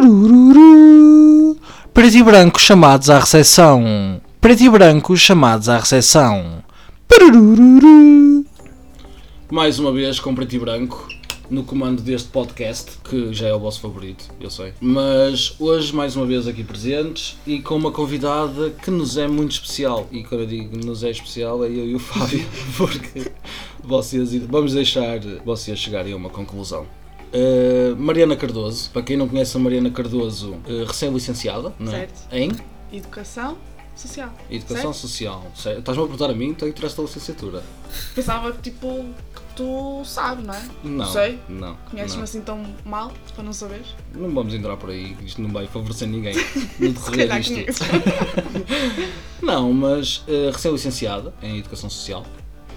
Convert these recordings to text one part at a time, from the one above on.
Parururu. Preto e branco chamados à recepção. Preto e branco chamados à recepção. Parururu. Mais uma vez com preto e branco no comando deste podcast, que já é o vosso favorito, eu sei. Mas hoje, mais uma vez, aqui presentes e com uma convidada que nos é muito especial. E quando eu digo nos é especial, é eu e o Fábio, porque vocês, vamos deixar vocês chegarem a uma conclusão. Uh, Mariana Cardoso, para quem não conhece a Mariana Cardoso, uh, recém-licenciada não é? Em Educação social. Educação Social. Certo? Estás-me a perguntar a mim, então tiraste a licenciatura. Pensava que tipo que tu sabes, não é? Não, sei. não. Conheces-me não. assim tão mal para não saberes? Não vamos entrar por aí, isto não vai favorecer ninguém no decorrer disto. Não, mas uh, recém-licenciada em Educação Social,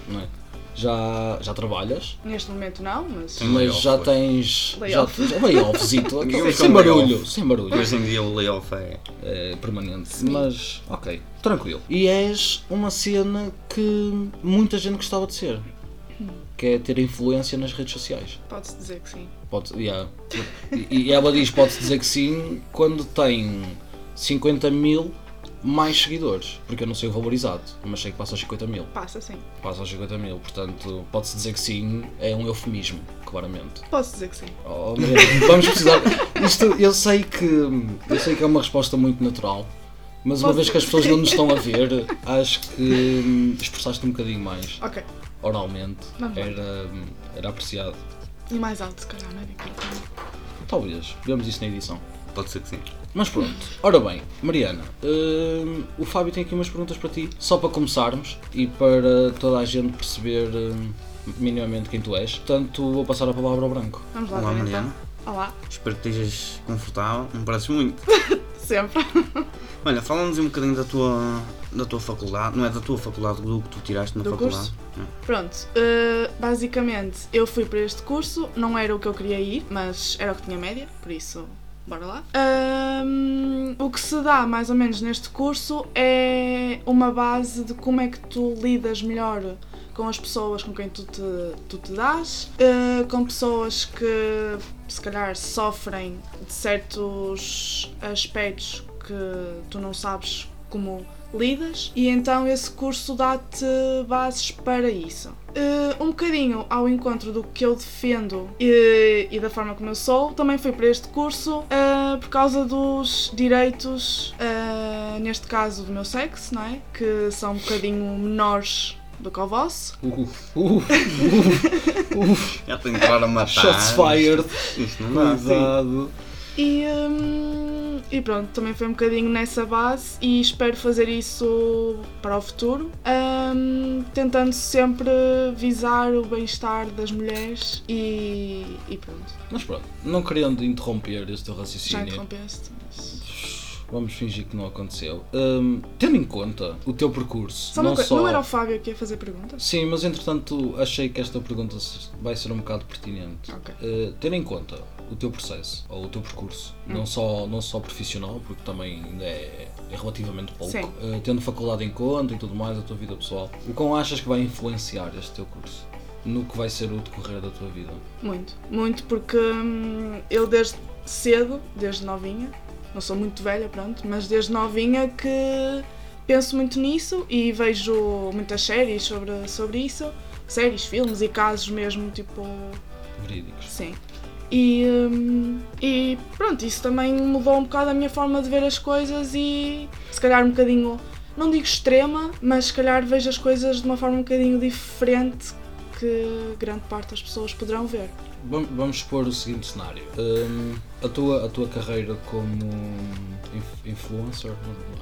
não é? Já, já trabalhas, Neste momento não, mas. Sim. mas já tens. Layoff. Já, layoffzito, sem barulho, layoff. sem barulho. Hoje em dia o layoff é. É permanente, mas ok, tranquilo. E és uma cena que muita gente gostava de ser, que é ter influência nas redes sociais. Pode-se dizer que sim. Pode, yeah. e, e ela diz pode-se dizer que sim quando tem 50 mil mais seguidores, porque eu não sei o valorizado, mas sei que passa aos 50 mil. Passa sim. Passa aos 50 mil, portanto pode-se dizer que sim, é um eufemismo, claramente. Posso dizer que sim. Oh, Mariana, vamos precisar. Isto eu sei que eu sei que é uma resposta muito natural, mas uma Posso- vez que as pessoas não nos estão a ver, acho que hum, expressaste um bocadinho mais Ok. oralmente. Vamos lá. Era, hum, era apreciado. E mais alto, se calhar, não é? Victor? Talvez, vemos isso na edição. Pode ser que sim. Mas pronto, ora bem, Mariana, hum, o Fábio tem aqui umas perguntas para ti, só para começarmos e para toda a gente perceber hum, minimamente quem tu és. Portanto, vou passar a palavra ao branco. Vamos lá Olá, ver Mariana. então. Olá. Espero que estejas confortável. Não pareces muito. Sempre. Olha, fala-nos um bocadinho da tua, da tua faculdade. Não é da tua faculdade, do que tu tiraste na Do faculdade. Pronto, eh, basicamente eu fui para este curso, não era o que eu queria ir, mas era o que tinha média, por isso, bora lá. Ahm, o que se dá mais ou menos neste curso é uma base de como é que tu lidas melhor com as pessoas com quem tu te, tu te dás, eh, com pessoas que se calhar sofrem de certos aspectos que tu não sabes como lidas e então esse curso dá-te bases para isso. Eh, um bocadinho ao encontro do que eu defendo e, e da forma como eu sou, também fui para este curso eh, por causa dos direitos, eh, neste caso do meu sexo, não é? Que são um bocadinho menores do que o vosso. Uh, uh, uh, uh, Já tenho que entrar a matar. shots fired, Isto não dá. assim. cuidado. E, hum, e pronto, também foi um bocadinho nessa base e espero fazer isso para o futuro, hum, tentando sempre visar o bem-estar das mulheres e, e pronto. Mas pronto, não querendo interromper este teu Já raciocínio, interrompeste, mas... vamos fingir que não aconteceu. Hum, tendo em conta o teu percurso, Só não coisa, só. não era o Fábio que ia fazer perguntas? Sim, mas entretanto achei que esta pergunta vai ser um bocado pertinente. Ok. Uh, tendo em conta o teu processo, ou o teu percurso, Hum. não, só, não só profissional, porque também ainda é, é relativamente pouco, uh, tendo faculdade em conta e tudo mais, a tua vida pessoal, o quão achas que vai influenciar este teu curso? No que vai ser o decorrer da tua vida? Muito, muito porque hum, eu desde cedo, desde novinha, não sou muito velha, pronto, mas desde novinha que penso muito nisso e vejo muitas séries sobre, sobre isso, séries, filmes e casos mesmo, tipo, Verídicos. sim. E, hum, e pronto, isso também mudou um bocado a minha forma de ver as coisas e se calhar um bocadinho, não digo extrema, mas se calhar vejo as coisas de uma forma um bocadinho diferente que grande parte das pessoas poderão ver. Vam- Vamos expor o seguinte cenário. Um, a, tua, a tua carreira como inf- influencer,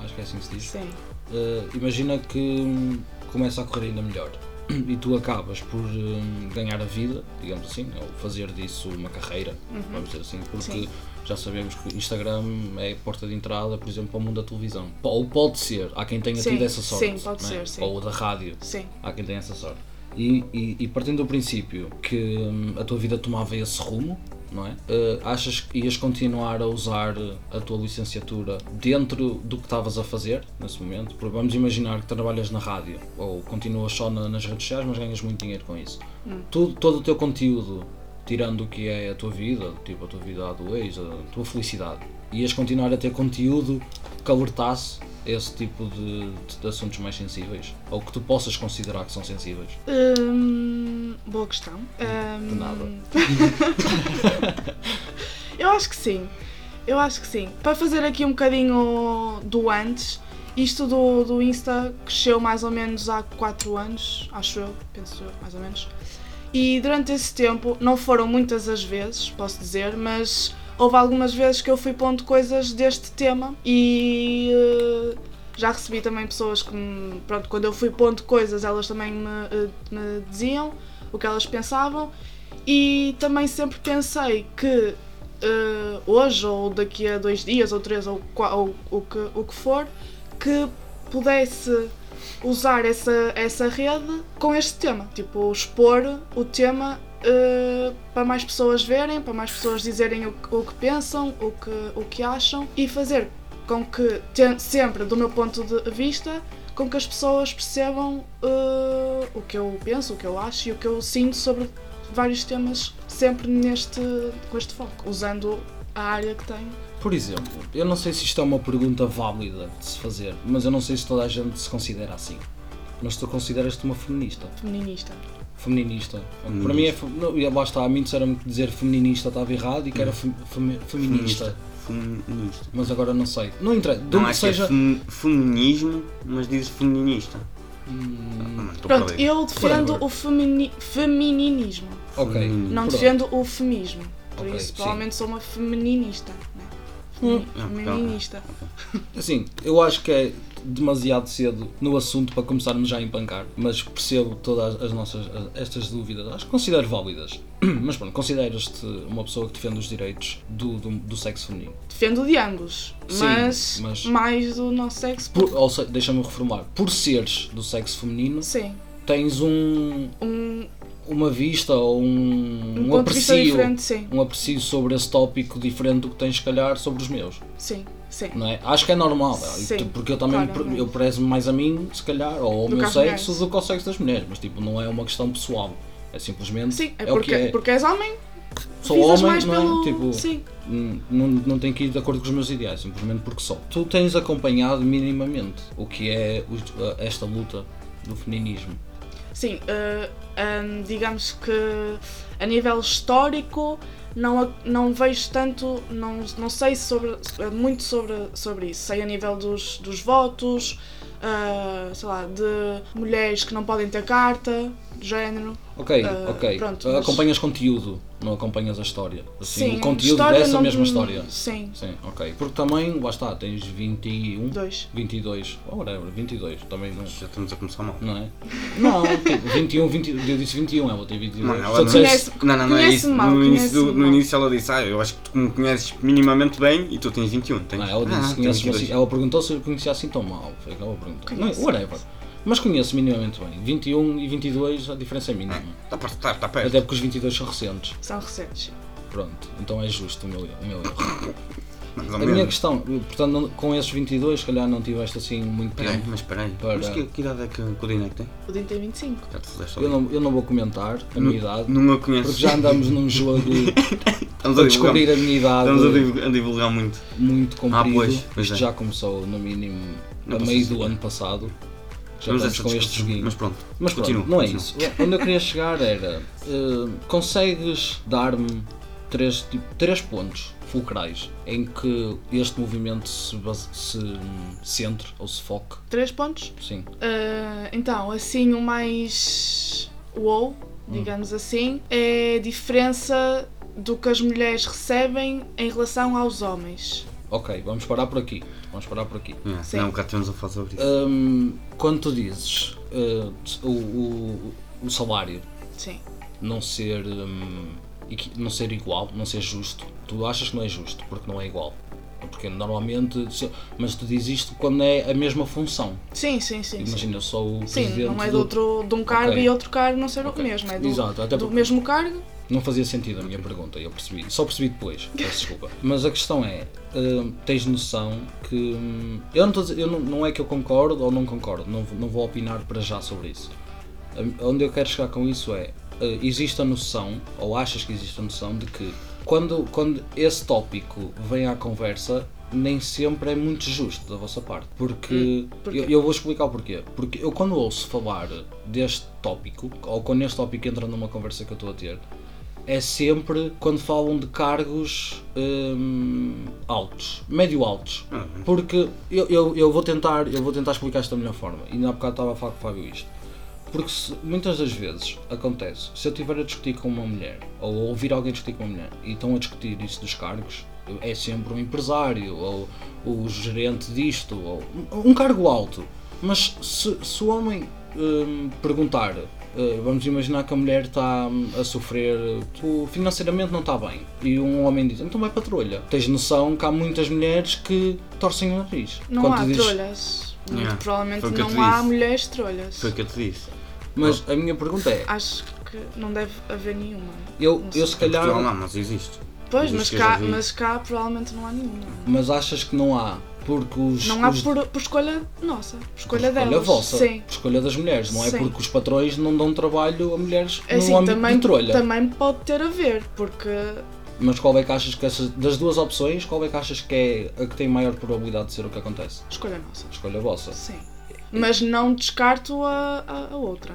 acho que é assim que se diz, Sim. Uh, imagina que hum, começa a correr ainda melhor e tu acabas por hum, ganhar a vida, digamos assim, ou fazer disso uma carreira, vamos dizer assim, porque Sim. já sabemos que o Instagram é a porta de entrada, por exemplo, para o mundo da televisão. Ou pode ser, há quem tenha Sim, tido essa sorte. sim, pode é? ser, sim. Ou da rádio, Sim, há quem tenha essa sorte. E, e- e partindo do princípio que hum, a tua vida tomava esse rumo, não é? Uh, achas que ias continuar a usar a tua licenciatura dentro do que estavas a fazer nesse momento? Porque vamos imaginar que trabalhas na rádio ou continuas só na- nas redes sociais, mas ganhas muito dinheiro com isso. Hum. Todo o teu conteúdo tirando o que é a tua vida, tipo a tua vida a dois, a tua felicidade, ias continuar a ter conteúdo que alertasse esse tipo de, de assuntos mais sensíveis? Ou que tu possas considerar que são sensíveis? Hum, boa questão. Hum, De nada. eu acho que sim. Eu acho que sim. Para fazer aqui um bocadinho do antes, isto do, do Insta cresceu mais ou menos há 4 anos, acho eu, penso eu, mais ou menos. E durante esse tempo, não foram muitas as vezes, posso dizer, mas houve algumas vezes que eu fui pondo coisas deste tema e eh, já recebi também pessoas que, pronto, quando eu fui pondo coisas, elas também me, eh, me diziam o que elas pensavam. E também sempre pensei que eh, hoje ou daqui a dois dias ou três ou, ou o, que, o que for que pudesse usar essa, essa rede com este tema, tipo expor o tema eh, para mais pessoas verem, para mais pessoas dizerem o, que- o que pensam, o que, o que acham e fazer com que, sempre do meu ponto de vista, com que as pessoas percebam eh, o que eu penso, o que eu acho e o que eu sinto sobre vários temas, sempre neste, com este foco, usando a área que tenho. Por exemplo, eu não sei se isto é uma pergunta válida de se fazer, mas eu não sei se toda a gente se considera assim. Mas tu consideras-te uma feminista? Feminista. Feminista. Para mim é. fe- Não, e lá está, a mim disseram que dizer feminista estava errado e que era fem- fem- feminista. Feminista. Mas agora não sei. Não interessa. Não seja. que é fem- feminismo, mas dizes feminista. Hum, Pronto, eu defendo o femini femininismo, ok. Hum. não Pronto. defendo o feminismo. Por Ok, isso, sim. provavelmente sou uma feminista. Né? Hum. Femi- Feminista. Assim, eu acho que é demasiado cedo no assunto para começarmos já a empancar, mas percebo todas as nossas as- estas dúvidas, acho que considero válidas. Mas pronto, consideras-te uma pessoa que defende os direitos do, do, do sexo feminino. Defendo de ambos, Sim, mas, mas- mais do nosso sexo. Por, ou seja, deixa-me reformular, por seres do sexo feminino, Sim, tens um, um, uma vista ou um, um um aprecio, um aprecio sobre esse tópico diferente do que tens, se calhar, sobre os meus. Sim, sim. Não é? Acho que é normal, Sim, porque eu também claramente. eu prezo mais a mim, se calhar, ou ao Do meu sexo do que ao sexo das mulheres, mas tipo, não é uma questão pessoal. É simplesmente Sim, é é o porque, que é. porque és homem, Sou homem, não é? pelo. Tipo, Sim. não, não tem que ir de acordo com os meus ideais, simplesmente porque sou. Tu tens acompanhado minimamente o que é esta luta do feminismo. Sim, eh, hum, digamos que a nível histórico não, não vejo tanto, não, não sei sobre, muito sobre, sobre isso. Sei a nível dos, dos votos, ah, sei lá, de mulheres que não podem ter carta, género. Ok, Ah, ok. pronto, mas- Acompanhas conteúdo, não acompanhas a história. Assim, Sim, o conteúdo história dessa não- mesma história. Sim, Sim, ok. Porque também, lá está, tens 21, dois. 22, ou whatever, 22, também não, Já estamos a começar mal. não é? Não, tipo, 21, 20, eu disse 21, ela tem 22. Mano, ela não- disseste- Conhece- Não, não, não é isso. mal, no, início do- no início ela disse, ah, eu acho que tu me conheces minimamente bem e tu tens 21. Tens... Não, ela Ah, disse, tenho conheces 22. assim, ela perguntou se eu conhecia assim tão mal. Foi o que ela perguntou. Não, Conheço, whatever. Mas conheço minimamente bem. 21 e 22, a diferença é mínima. Está tá, tá, tá perto. Até porque os 22 são recentes. São recentes. sim. Pronto, então é justo o meu, o meu erro. Mais ou A minha questão, portanto, não- com esses 22, se calhar não tiveste assim muito Peraí, tempo. mas espera aí. Para- Mas que, que idade é que o Dinec tem? O Dinho tem 25. Já te fodeste Eu não, eu não vou comentar a minha idade, Não a conheço. porque já andamos num jogo Estamos a descobrir a minha idade estamos a divulgar, a divulgar muito. muito comprido. Ah, pois, pois Isto é. já começou no mínimo Não a meio dizer. do ano passado. Já Vamos a estamos com este joguinho. Mas pronto. Mas pronto, Continua, não é continua. isso. Onde eu queria chegar era. eh, consegues dar-me três, tipo, três pontos fulcrais em que este movimento se, base- se hum, centre ou se foque? Três pontos. Sim. Ah, então, assim, o mais wow, digamos assim, é a diferença do que as mulheres recebem em relação aos homens. Ok, vamos parar por aqui. Vamos parar por aqui. Sim. Não, cá temos a falar sobre isso. Hum, quando tu dizes eh, o, o, o salário Sim. não ser, equi- não ser igual, não ser justo, tu achas que não é justo porque não é igual. Porque normalmente, mas tu dizes isto quando é a mesma função. Sim, sim, sim. sim. Imagina, eu sou o Sim, presidente não é de, do- outro, de um cargo Ok. e outro cargo não ser Ok. o mesmo, é do, Exato, até do porque- mesmo cargo. Não fazia sentido a minha pergunta, eu percebi. Só percebi depois, peço desculpa. Mas a questão é, hum, tens noção que. hum, eu não, estou a dizer- eu não, não é que eu concordo ou não concordo, não, vou- não vou opinar para já sobre isso. Hum, Onde eu quero chegar com isso é. eh, existe a noção, ou achas que existe a noção, de que quando, quando esse tópico vem à conversa, nem sempre é muito justo da vossa parte. Porque, eu, eu vou explicar o porquê. Porque eu quando ouço falar deste tópico, ou quando este tópico entra numa conversa que eu estou a ter, é sempre quando falam de cargos hum, altos, médio altos. Ah, Porque eu, eu, eu, vou tentar, eu vou tentar explicar isto da melhor forma. E há bocado estava a falar com o Fábio isto. Porque se- muitas das vezes acontece, se eu estiver a discutir com uma mulher, ou ouvir alguém discutir com uma mulher, e estão a discutir isso dos cargos, é sempre um empresário, ou o gerente disto, ou um- cargo alto. Mas se, se o homem hum, perguntar, vamos imaginar que a mulher está hum, a sofrer, tu, financeiramente não está bem, e um homem diz, então vai para a trolha. Tens noção que há muitas mulheres que torcem o nariz. Não Quando há dizes- trolhas. Muito Yeah, provavelmente foi o que eu te não há disse. mulheres trolhas. Foi o que eu te disse. Mas a minha pergunta é, Acho que não deve haver nenhuma. eu, Não eu se calhar... não, mas existe. Pois, Existe mas cá, mas cá provavelmente não há nenhuma. Mas achas que não há? Porque os. Não há os- por, por escolha nossa, por escolha escolha delas. vossa, Sim. por escolha das mulheres, não é Sim. porque os patrões não dão trabalho a mulheres É no assim, âmbito também, de trolha. também pode ter a ver, porque Mas qual é que achas que essas, das duas opções, qual é que achas que é a que tem maior probabilidade de ser o que acontece? escolha nossa. Escolha vossa. Sim. Mas não descarto a, a, a outra.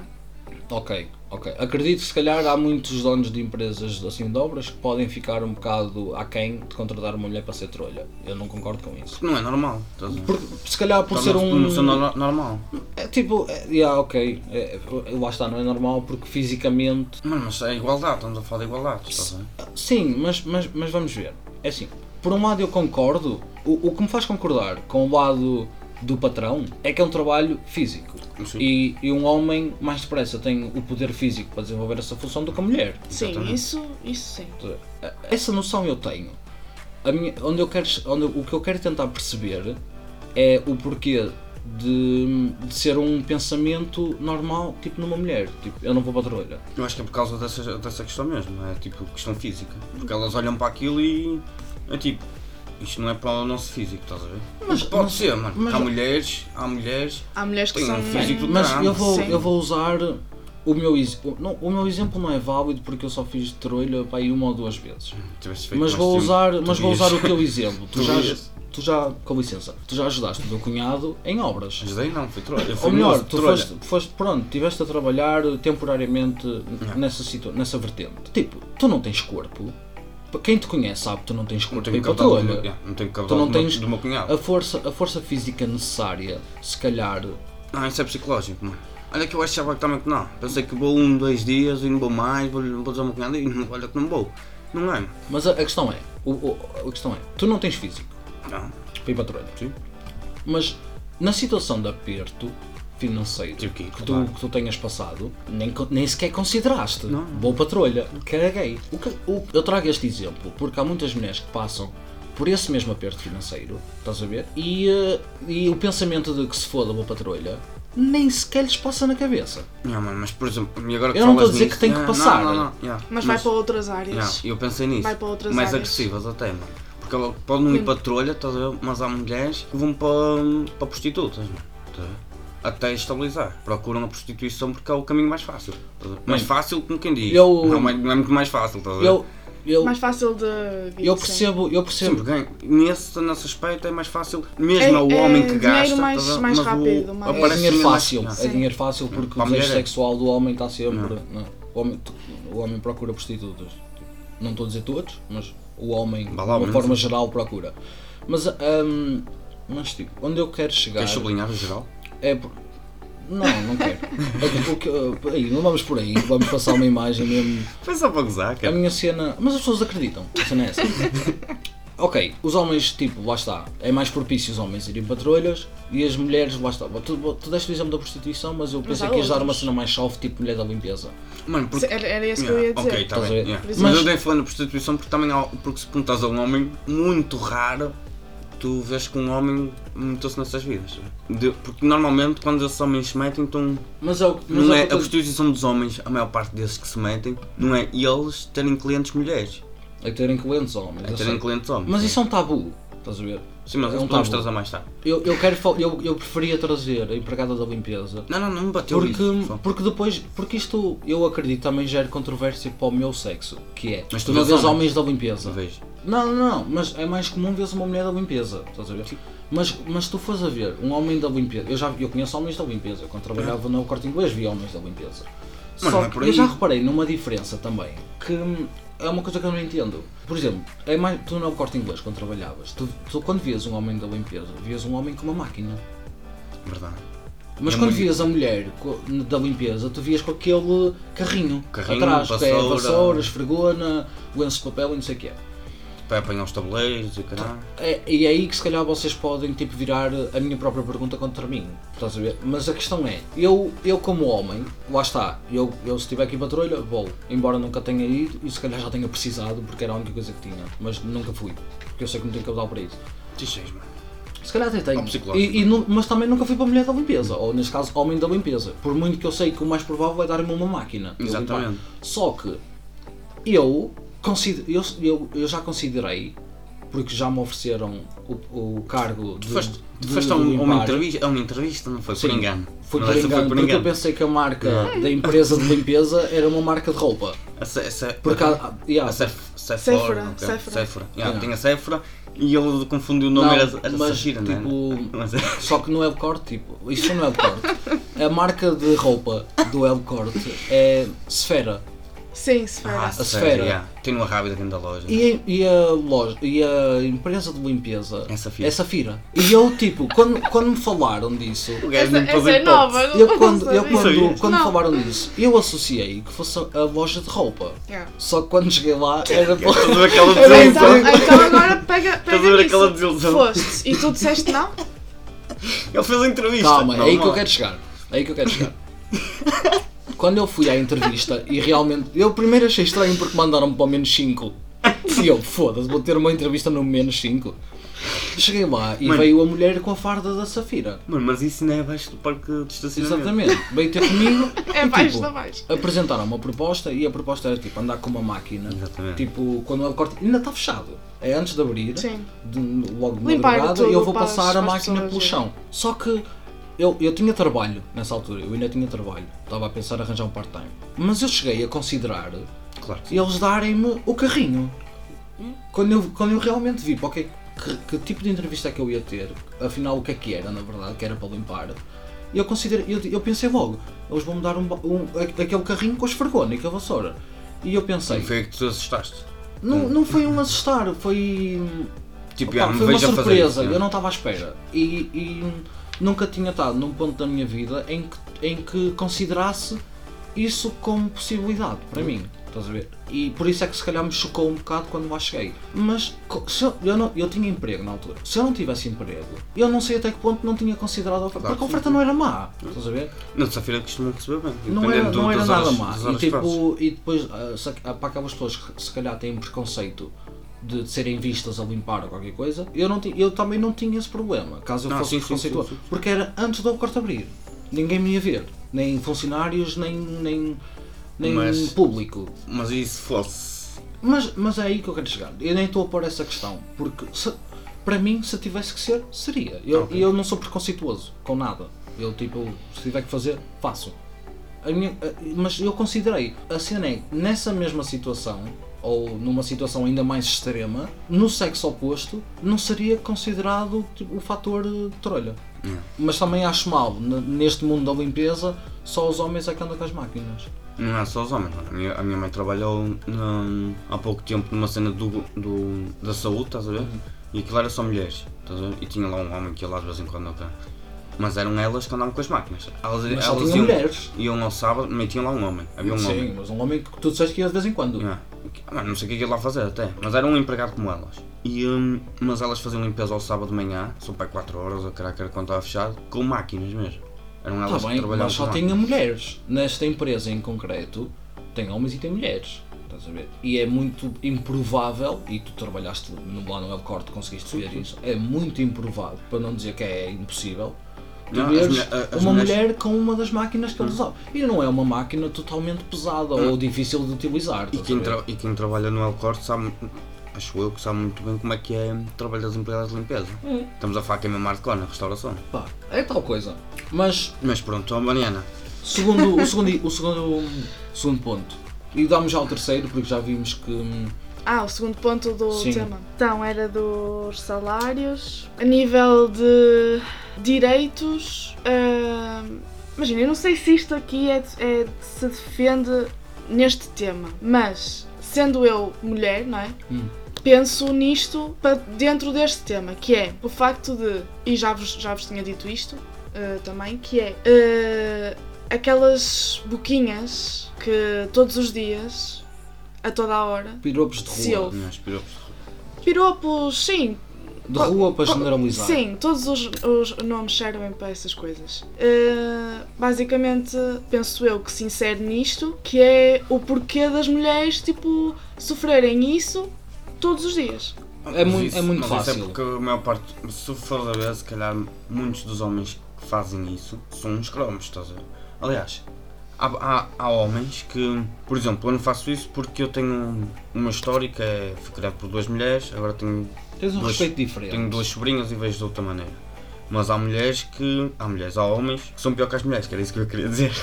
Ok, ok. Acredito que se calhar há muitos donos de empresas assim de obras que podem ficar um bocado aquém de contratar uma mulher para ser trolha. Eu não concordo com isso. Porque não é normal. Porque, se calhar por ser um. cena nor- normal. É tipo, é, yeah, ok. É, é, lá está, não é normal porque fisicamente Mano, mas é igualdade, estamos a falar de igualdade. Estás a ver? Sim, mas, mas, mas vamos ver. É assim, por um lado eu concordo, o, o que me faz concordar com o lado do patrão é que é um trabalho físico. E, e um homem mais depressa tem o poder físico para desenvolver essa função do que a mulher. Sim, Exatamente. isso, isso sim. Essa noção eu tenho. A minha, onde eu quero, onde, o que eu quero tentar perceber é o porquê de, de ser um pensamento normal, tipo numa mulher. Tipo, eu não vou para a trolha. Eu acho que é por causa dessa, dessa questão mesmo, é tipo questão física. Porque elas olham para aquilo e é tipo, isto não é para o nosso físico, estás a ver? Mas- pode mas- ser, mano. mas- há mulheres, há mulheres. Há mulheres que Tem são. um físico do Mas eu vou, Sim. eu vou usar o meu, ex- o- não, o meu exemplo não é válido porque eu só fiz trolha para aí uma ou duas vezes. Feito Mas vou usar, tu mas vou usar o teu exemplo. Tu Tu já, vias. tu já, com licença, tu já ajudaste o teu cunhado em obras. Ajudei não, foi trolha. Ou melhor, tu foste, foste, pronto, estiveste a trabalhar temporariamente nessa, situa nessa vertente. Tipo, tu não tens corpo. Quem te conhece sabe que tu não tens Não corpo tenho para trolha. yeah, não tenho Tu não tens do meu cunhado. a força, a força física necessária, se calhar, Não, isso é psicológico, mano. Olha que eu achava que também que não. Pensei que vou um, dois dias e não vou mais, vou, vou meu cunhado e não- olha que não vou. Não é. Mas a, a questão é, o, o- a questão é, tu não tens físico Não. para ir para a. Sim. Mas na situação de aperto financeiro que que, tu, que tu tenhas passado, nem, nem sequer consideraste. Não. Vou para a trolha, caguei. O que, o- eu trago este exemplo porque há muitas mulheres que passam por esse mesmo aperto financeiro, estás a ver? E, eh, e o pensamento de que se foda, vou para a trolha, nem sequer lhes passa na cabeça. Não, mano, mas por exemplo, e agora que Eu não estou a dizer nisso- que tem que Ah, passar. Não, não, não. yeah, Mas, vai para outras áreas. yeah, eu pensei nisso. Vai para outras mais áreas. agressivas até, mano. Porque ela pode não ir para a trolha, estás a ver? Mas há mulheres que vão para, para prostitutas, mano. Até estabilizar. Procuram a prostituição porque é o caminho mais fácil. Mais Bem, fácil como quem diz. eu- Não, mas não é muito mais fácil, estás a ver? Eu, eu, Mais fácil de. eu percebo, eu percebo. Sempre. Nesse, nesse aspecto é mais fácil, mesmo É- ao é homem que dinheiro gasta. mais- ver? mais Mas o- rápido, mais- É aparece dinheiro mais- fácil, é dinheiro fácil porque o desejo é. sexual do homem está sempre. Não. não, o, homem, o homem procura prostitutas. Não estou a dizer todos, mas o homem, de uma forma geral, procura. Mas, hum, mas tipo, onde eu quero chegar. Queres sublinhar o geral? É por... Não, não quero. É que- o que- aí, não vamos por aí, vamos passar uma imagem mesmo. Foi só para gozar, A cara. minha cena. Mas as pessoas acreditam, a cena é essa. Ok, os homens, tipo, lá está, é mais propício os homens irem patrulhas e as mulheres, lá está. Tu, tu deste o exemplo da prostituição, mas eu pensei há que ias dar uma cena mais soft, tipo mulher da limpeza. Mano, porque Era, era isso que eu ia dizer. Ok, está a bem. yeah. Mas, exemplo- eu dei falando de prostituição porque também há, porque se perguntas a um homem, muito raro tu vês que um homem meteu-se nessas vidas. De- porque normalmente quando esses homens se metem, então Mas é o mas não é é a prostituição dos homens, a maior parte desses que se metem, não é eles terem clientes mulheres, É terem clientes homens. é terem clientes homens. Mas isso é um tabu. estás a ver? Sim, mas É um podemos tabu. trazer mais tarde. Eu, eu, quero, fal- eu, eu preferia trazer a empregada da limpeza. Não, não, não me bateu Porque, isso. só. porque depois, porque isto eu acredito também gera controvérsia para o meu sexo, que é, Mas tu não vês vês homens? homens da limpeza. Vejo. Não, não, não, mas é mais comum ver uma mulher da limpeza, estás a ver? Mas, mas tu fores a ver um homem da limpeza, eu já eu conheço homens da limpeza, eu quando trabalhava no corte inglês vi homens da limpeza. Mas Só não é que por eu já reparei numa diferença também, que é uma coisa que eu não entendo. Por exemplo, é mais, tu no corte inglês quando trabalhavas, tu, tu quando vias um homem da limpeza, vias um homem com uma máquina. Verdade. Mas É quando muito- vias a mulher co- da limpeza, tu vias com aquele carrinho, Carrinho, atrás, que é vassoura. vassoura, esfregona, lenço de papel e não sei o que é. Para apanhar os tabuleiros e caralho. É, e é aí que se calhar vocês podem tipo, virar a minha própria pergunta contra mim. Estás a ver? Mas a questão é, eu, eu como homem, lá está, eu, eu se estiver aqui para trolha, vou. Embora nunca tenha ido e se calhar já tenha precisado, porque era a única coisa que tinha. Mas nunca fui. Porque eu sei que não tenho capital para isso. T6, mano. Se calhar até tenho. E, e nu- mas também nunca fui para a mulher da limpeza, ou neste caso, homem da limpeza. Por muito que eu sei que o mais provável é dar-me uma máquina. limpar. Exatamente. Só que eu, eu, eu, eu já considerei, porque já me ofereceram o, o cargo de. Tu foste, tu de foste a, um- uma entrevista, a uma entrevista, não foi? Sim, por engano. Foi por essa engano, foi por porque eu engano. pensei que a marca da empresa de limpeza era uma marca de roupa. A, Ce- a, Ce- Porque a, yeah, a Cef- Sephora. Sephora. Yeah. Tinha a Sephora e ele confundiu o nome, Não, era, era mas, Safira, não tipo, é? É. Só que no Elcorte, tipo, isso não é Elcorte. A marca de roupa do Elcorte é Sfera. Sim, se Ah, a sério, Sfera. yeah. Tem uma rábida dentro da loja. E, e a loja, e a empresa de limpeza É Safira. é Safira. E eu, tipo, quando, quando me falaram disso, O gajo Essa, essa é nova, não eu quando, eu quando, quando Não. falaram disso, eu associei que fosse a loja de roupa. Yeah. Só que quando cheguei lá era para. Estás a ver aquela desilusão? Então, então agora pega, Estás a pega ver aquela desilusão? Foste e tu disseste não? Ele fez a entrevista. Calma, é aí que eu quero chegar. É aí que eu quero chegar. Quando eu fui à entrevista e realmente. Eu primeiro achei estranho porque mandaram-me para o menos 5. E eu, foda-se, vou ter uma entrevista no menos 5. Cheguei lá e Mano. veio a mulher com a farda da Safira. Mano, mas isso não é abaixo do parque de estacionamento. Exatamente. Veio ter comigo. É e, baixo tipo, da baixo. Apresentaram uma proposta e a proposta era tipo andar com uma máquina. Exatamente. Tipo, quando o corte ainda está fechado. É antes de abrir. Sim. de, logo de Limpar madrugada tudo eu vou passar a máquina pelo é. chão. Só que eu, eu tinha trabalho nessa altura, eu ainda tinha trabalho. Estava a pensar em arranjar um part-time. Mas eu cheguei a considerar Claro eles darem-me o carrinho. Quando eu, quando eu realmente vi para o que, que, que tipo de entrevista é que eu ia ter, afinal o que é que era na verdade, que era para limpar, eu, considerei, eu, eu pensei logo, eles vão-me dar um, um, aquele carrinho com a esfregona e com a vassoura. E eu pensei, Sim, foi que tu assustaste. não, não foi um assustar, foi. Tipo, Opa, foi uma surpresa, isso, eu não estava à espera. E, e nunca tinha estado num ponto da minha vida em que, em que considerasse isso como possibilidade para mim. Estás a ver? E por isso é que se calhar me chocou um bocado quando lá cheguei. Mas se eu, eu, não, eu tinha emprego na altura. Se eu não tivesse emprego, eu não sei até que ponto não tinha considerado a oferta. Claro porque a oferta sim. não era má. Estás a ver? Não, de Safira costumam receber bem. Não era, do- não era nada horas- má. E, tipo, e depois, ah, para aquelas pessoas que se calhar têm preconceito de serem vistas a limpar ou qualquer coisa, eu, não eu também não tinha esse problema, caso eu Não, fosse sim. Porque era antes do corte abrir. Ninguém me ia ver. Nem funcionários, nem, nem, nem Mas- público. Mas e se fosse? Mas, mas é aí que eu quero chegar. Eu nem estou a pôr essa questão. Porque se- para mim, se tivesse que ser, seria. E eu, Ok. e eu não sou preconceituoso com nada. Eu tipo, se tiver que fazer, faço. Minha- mas eu considerei, a cena é, nessa mesma situação, ou numa situação ainda mais extrema, no sexo oposto, não seria considerado tipo, o fator de trolha. Não. Mas também acho mal, neste mundo da limpeza, só os homens é que andam com as máquinas. Não é só os homens, mano. a minha, a minha mãe trabalhou num- há pouco tempo numa cena do, do- da saúde, estás a ver? E aquilo era só mulheres, estás a ver? E tinha lá um homem que ia lá de vez em quando até. Mas eram elas que andavam com as máquinas. Elas, Mas elas iam, mulheres. iam ao sábado, tinha lá um homem. Havia um Sim, homem. mas um homem que tu disseste que ia de vez em quando. Yeah. Ah, não sei o que é que ia lá fazer até, mas era um empregado como elas. E, hum, mas elas faziam limpeza ao sábado de manhã, são para 4 horas, a caraca quando estava fechado, com máquinas mesmo. Eram elas que bem, trabalhavam mas só tinha mulheres. Nesta empresa em concreto, tem homens e tem mulheres. Estás a ver? E é muito improvável, e tu trabalhaste no, lá no Elcorte, conseguiste ver isso, é muito improvável, para não dizer que é impossível, tu Não, as veres mulher- a- as uma mulheres- mulher com uma das máquinas que eles usam. E não é uma máquina totalmente pesada ou difícil de utilizar. E quem, e quem trabalha no El Corte sabe, acho eu, que sabe muito bem como é que é o trabalho das empregadas de limpeza. Estamos a falar que é mesmo hardcore na restauração. Pá, é tal coisa. Mas, Mas pronto, a Mariana, segundo, o, segundo, o segundo, segundo ponto, e damos já ao terceiro, porque já vimos que. Ah, o segundo ponto do Sim. tema. Então, era dos salários. A nível de direitos. ah, Imagina, eu não sei se isto aqui é, é- se defende neste tema, mas sendo eu mulher, não é? Hum. Penso nisto para dentro deste tema, que é o facto de, e já vos, já vos tinha dito isto ah, também, que é ah, aquelas boquinhas que todos os dias, a toda a hora, Piropos de Se rua. eu- minhas piropos. Piropos, sim. De rua para generalizar. Sim, todos os, os nomes servem para essas coisas. Uh, basicamente, penso eu que se insere nisto, que é o porquê das mulheres, tipo, sofrerem isso todos os dias. É Mas muito- isso- é muito mas fácil. Isso é porque a maior parte, se for a ver, se calhar muitos dos homens que fazem isso são uns cromos, estás a ver? Aliás, há, há, há homens que, por exemplo, eu não faço isso porque eu tenho uma história que é, fui criado por duas mulheres, agora tenho, Tens um Duas- respeito diferente. tenho duas sobrinhas e vejo de outra maneira. Mas há mulheres que. Há mulheres, há homens que são pior que as mulheres, que era isso que eu queria dizer.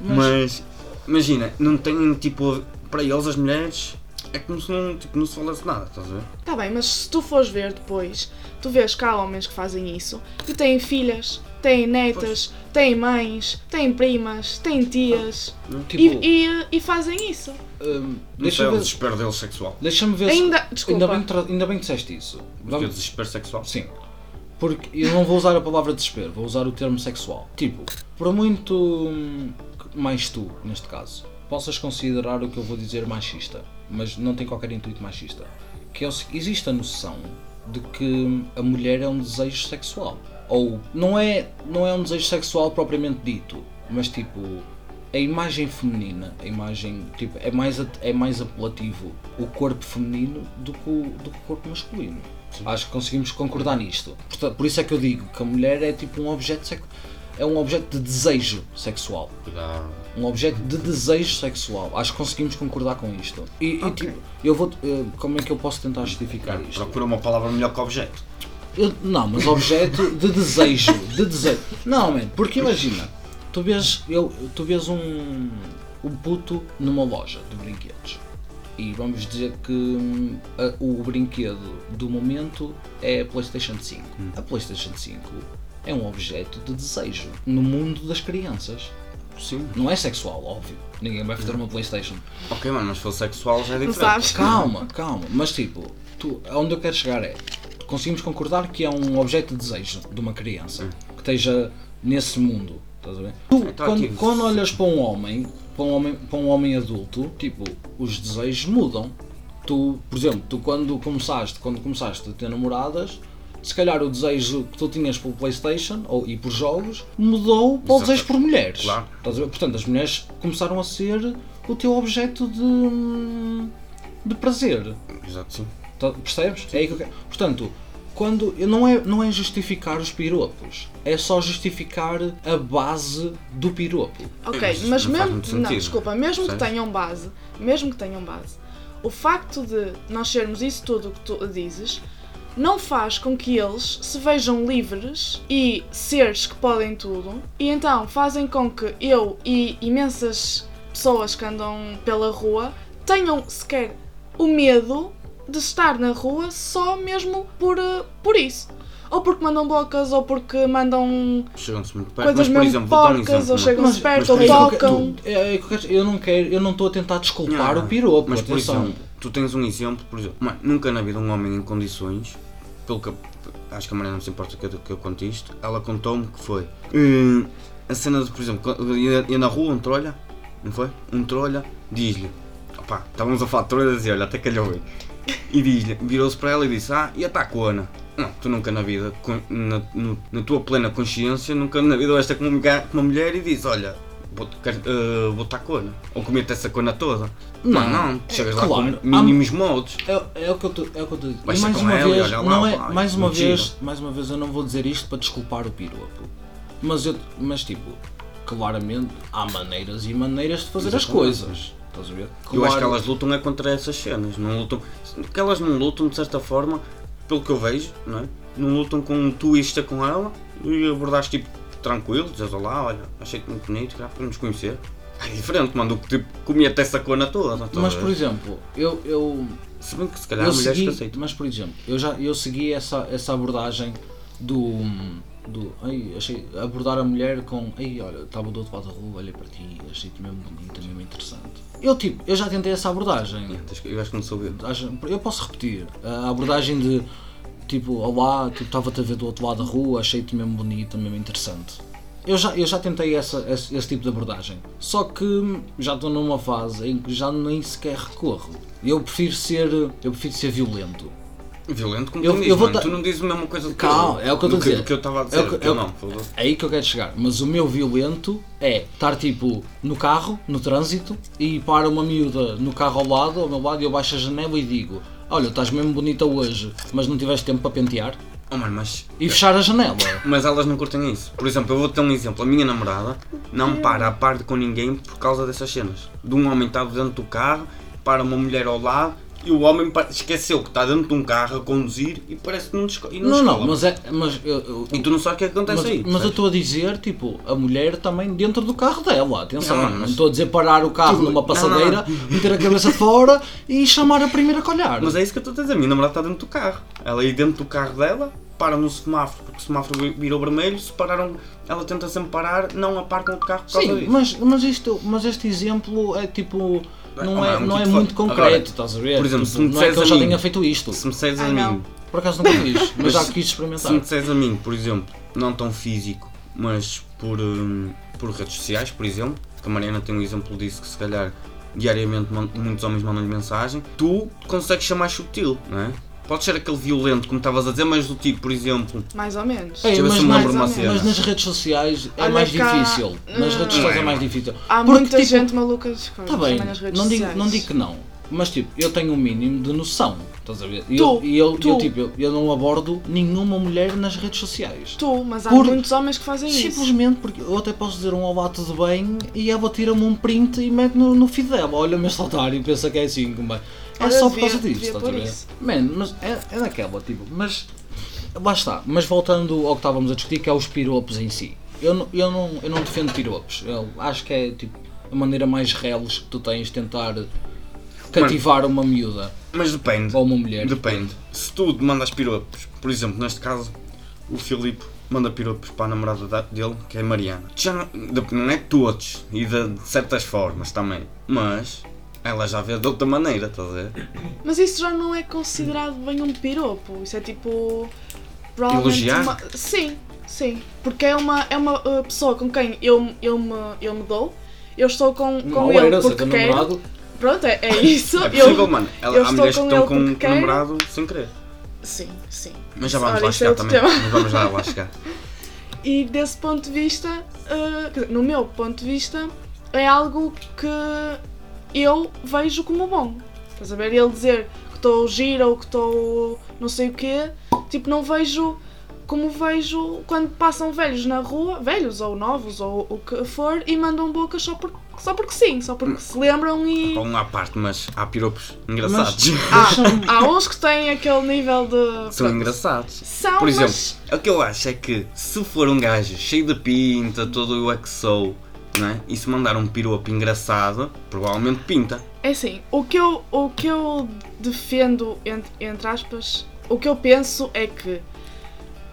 Mas, imagina, não têm tipo. Para eles as mulheres é como se não, tipo, não se falasse nada, estás a ver? Tá bem, mas se tu fores ver depois, tu vês que há homens que fazem isso e têm filhas, têm netas, têm mães, têm primas, têm tias Tipo, e, e, e fazem isso. hum, Não sei deixa-me o ver. desespero dele sexual. Deixa-me ver. se- Ainda, desculpa. Ainda bem, ainda bem que disseste isso. Porque o Vamos- desespero sexual. Sim. Porque eu não vou usar a palavra desespero, vou usar o termo sexual. Tipo, por muito hum, que mais tu, neste caso, possas considerar o que eu vou dizer machista, mas não tem qualquer intuito machista, que é o, se- existe a noção de que a mulher é um desejo sexual. Ou não é, não é um desejo sexual propriamente dito, mas tipo, a imagem feminina, a imagem, tipo, é mais, é mais apelativo o corpo feminino do que o, do que o corpo masculino. Acho que conseguimos concordar nisto. Porta- Por isso é que eu digo que a mulher é tipo um objeto é um objeto de desejo sexual. Cuidado. Um objeto de desejo sexual. Acho que conseguimos concordar com isto. E, e, tipo, eu vou. eh, Como é que eu posso tentar justificar isto? Procura uma palavra melhor que objeto. Eu- não, mas objeto de desejo. De desejo. Não, man, porque imagina, tu vês, eu, tu vês um, um puto numa loja de brinquedos. E vamos dizer que hum, a- o brinquedo do momento é a PlayStation 5. A PlayStation 5 é um objeto de desejo no mundo das crianças. Sim. Não é sexual, óbvio. Ninguém vai fazer uma PlayStation. Ok, mano, mas se for sexual já é Não diferente. sabes? Calma, calma. Mas tipo, tu, aonde eu quero chegar é. Conseguimos concordar que é um objeto de desejo de uma criança que esteja nesse mundo. Estás a ver? Tu, Então, quando, quando olhas para um homem, para um homem, para um homem adulto, tipo, os desejos mudam. Tu, por exemplo, tu quando começaste, quando começaste a ter namoradas, se calhar o desejo que tu tinhas pelo Playstation ou, e por jogos mudou para o Exato. desejo por mulheres. Claro. Portanto, as mulheres começaram a ser o teu objeto de, de prazer. Exato, sim. Tá- Percebes? É aí que eu quero. Portanto, quando eu- não é, não é justificar os piropos, é só justificar a base do piropo. Ok, Mas mas não faz mesmo. Não, desculpa, mesmo que tenham base, mesmo que tenham base, o facto de nós sermos isso tudo o que tu dizes não faz com que eles se vejam livres e seres que podem tudo, e então fazem com que eu e imensas pessoas que andam pela rua tenham sequer o medo de estar na rua só mesmo por, eh, por isso. Ou porque mandam bocas, ou porque mandam Chegam-se muito perto. Coisas mas, por mesmo exemplo, um porcas, ou chegam-se perto, ou tocam. Eu não quero, eu não estou a tentar desculpar Não, o piropo, Mas por atenção. exemplo, tu tens um exemplo, por exemplo, mano, nunca na vida um homem em condições, pelo que acho que a Mariana não se importa que eu, que eu conte isto, ela contou-me que foi hum, a cena de, por exemplo, quando ia, na rua um trolha, não foi? Um trolha diz-lhe, opá, estávamos a falar de trolha e olha, até calhou bem. E virou-se para ela e disse, ah, e a tacona? Não, tu nunca na vida, na, na tua plena consciência, nunca na vida vais ter com uma, mulher- e diz, olha, vou, vou tacona. Ou comer-te essa cona toda. Não, Não, não, chegas lá claro. com mínimos modos. É, é o que eu te, é o que eu digo. Mais uma ela vez, lá, não é, mais uma mentira. vez, mais uma vez eu não vou dizer isto para desculpar o piropo. Mas eu, mas tipo, claramente há maneiras e maneiras de fazer as Exatamente. coisas. Estás a ver? Eu acho que Claro- elas lutam é contra essas cenas. Não lutam. Que elas não lutam de certa forma, pelo que eu vejo, não é? Não lutam com tu ires ter com ela e abordares tipo tranquilo, dizes olá, olha, achei-te muito bonito, já podemos conhecer. É diferente, mano, do que tipo comer até essa cona toda. Mas por exemplo, eu, eu, Se bem que se calhar eu há mulheres segui, que aceitam. mas por exemplo, eu já eu segui essa, essa abordagem do, do ai, achei, abordar a mulher com ei, olha, estava do outro lado da rua, olhei para ti, achei-te mesmo bonita, mesmo interessante. Eu tipo, eu já tentei essa abordagem. Eu acho que não sou eu. Posso repetir. A abordagem de tipo, olá, tipo, estava-te a ver do outro lado da rua, achei-te mesmo bonita, mesmo interessante. Eu já, eu já tentei essa, esse, esse tipo de abordagem. Só que já estou numa fase em que já nem sequer recorro. Eu prefiro ser. Eu prefiro ser violento. Violento como Eu- tu eu vou ta- Tu não dizes a mesma coisa do que Calma, eu, é o que eu estou a dizer. Do que eu estava a É dizer. o que- eu é não, que-. É aí que eu quero chegar. Mas o meu violento é estar tipo no carro, no trânsito, e para uma miúda no carro ao lado, ao meu lado, e eu baixo a janela e digo: Olha, estás mesmo bonita hoje, mas não tiveste tempo para pentear? Oh, mano, mas E fechar a janela. Mas elas não curtem isso. Por exemplo, eu vou ter um exemplo. A minha namorada não para a parte com ninguém por causa dessas cenas. De um homem estar dentro do carro, para uma mulher ao lado e o homem esqueceu que está dentro de um carro a conduzir e parece que não, desco e não, Não, não, mas é. Mas, eu, eu- E tu não sabes o que é que acontece mas, aí. mas eu percebes? estou a dizer, tipo, a mulher também dentro do carro dela. Atenção, Não, não mas- estou a dizer parar o carro Tu- numa não, passadeira, meter a cabeça fora e chamar a primeira a colhar. Mas é isso que eu estou a dizer. A minha namorada está dentro do carro. Ela aí dentro do carro dela, para no semáforo, porque o semáforo vi- virou vermelho. Se pararam, ela tenta sempre parar, não aparcam o carro por causa Sim, disso. mas, mas, isto, mas este exemplo é tipo. Não Ah, é, não é muito agora, concreto, estás a ver? por exemplo, Tipo, se me não é que eu já mim- tenha feito isto. Se me disseres a não. mim, Por acaso nunca fiz, mas Mas já se- quis Se experimentar. me disseres a mim, por exemplo, não tão físico, mas por, hum, por redes sociais, por exemplo, que a Mariana tem um exemplo disso que se calhar diariamente muitos homens mandam-lhe mensagem, tu consegues ser mais subtil, não é? Pode ser aquele violento, como estavas a dizer, mas do tipo, por exemplo, Mais ou menos. Ver mas, me mais- de uma mas cena. nas redes sociais é Olha mais cá, difícil. Nas hum, redes sociais é Não, mais difícil. Há Porque, muita tipo, gente maluca das coisas Está bem, também nas redes não digo, sociais. não digo que não. Mas tipo, eu tenho um mínimo de noção. Estás a ver? E Tu, eu, e eu, tu. eu, tipo, eu, eu não abordo nenhuma mulher nas redes sociais. Tu, mas há Por- muitos homens que fazem isso. Simplesmente porque eu até posso dizer um olá tudo bem e ela tira-me um print e mete no, no feed dela. Olha-me este otário e pensa que é assim. Como é. É só por causa disso, estás a ver? isso. Man, mas é, é daquela, tipo, mas lá está. Mas voltando ao que estávamos a discutir, que é os piropos em si. Eu, não- eu, não, eu não defendo piropos. Eu acho que é tipo a maneira mais reles que tu tens de tentar cativar uma miúda mas depende. ou uma mulher. Depende. Se tu mandas piropos, por exemplo, neste caso, o Filipe manda piropos para a namorada da- dele, que é a Mariana. Já não, de- não é todos, e de, de certas formas também, mas ela já vê de outra maneira, estás a ver? Mas isso já não é considerado bem um piropo. Isso é tipo. Elogiar? uma- Sim, sim. Porque é uma, é uma uh, pessoa com quem eu, eu, me, eu me dou. Eu estou com, com ele é porque quero. namorado. Pronto, é, é isso. É possível, eu, mano. Ela, eu há mulheres que estão com quero. namorado sem querer. Sim, sim. Mas já vamos Olha, lá é chegar outro também. Mas vamos já lá chegar. E desse ponto de vista, uh, no meu ponto de vista, é algo que eu vejo como bom. Estás a ver? Ele dizer que estou gira ou que estou não sei o quê, tipo, não vejo como vejo quando passam velhos na rua, velhos ou novos ou o que for, e mandam bocas só, por, só porque sim, só porque se lembram e. Um à parte, mas há piropos engraçados. Há, há uns que têm aquele nível de. São pronto. engraçados. São, Por exemplo, mas o que eu acho é que se for um gajo cheio de pinta, todo o que sou, não é? e se mandar um piropo engraçado, provavelmente pinta. É assim, o que eu, o que eu defendo, entre, entre aspas, o que eu penso é que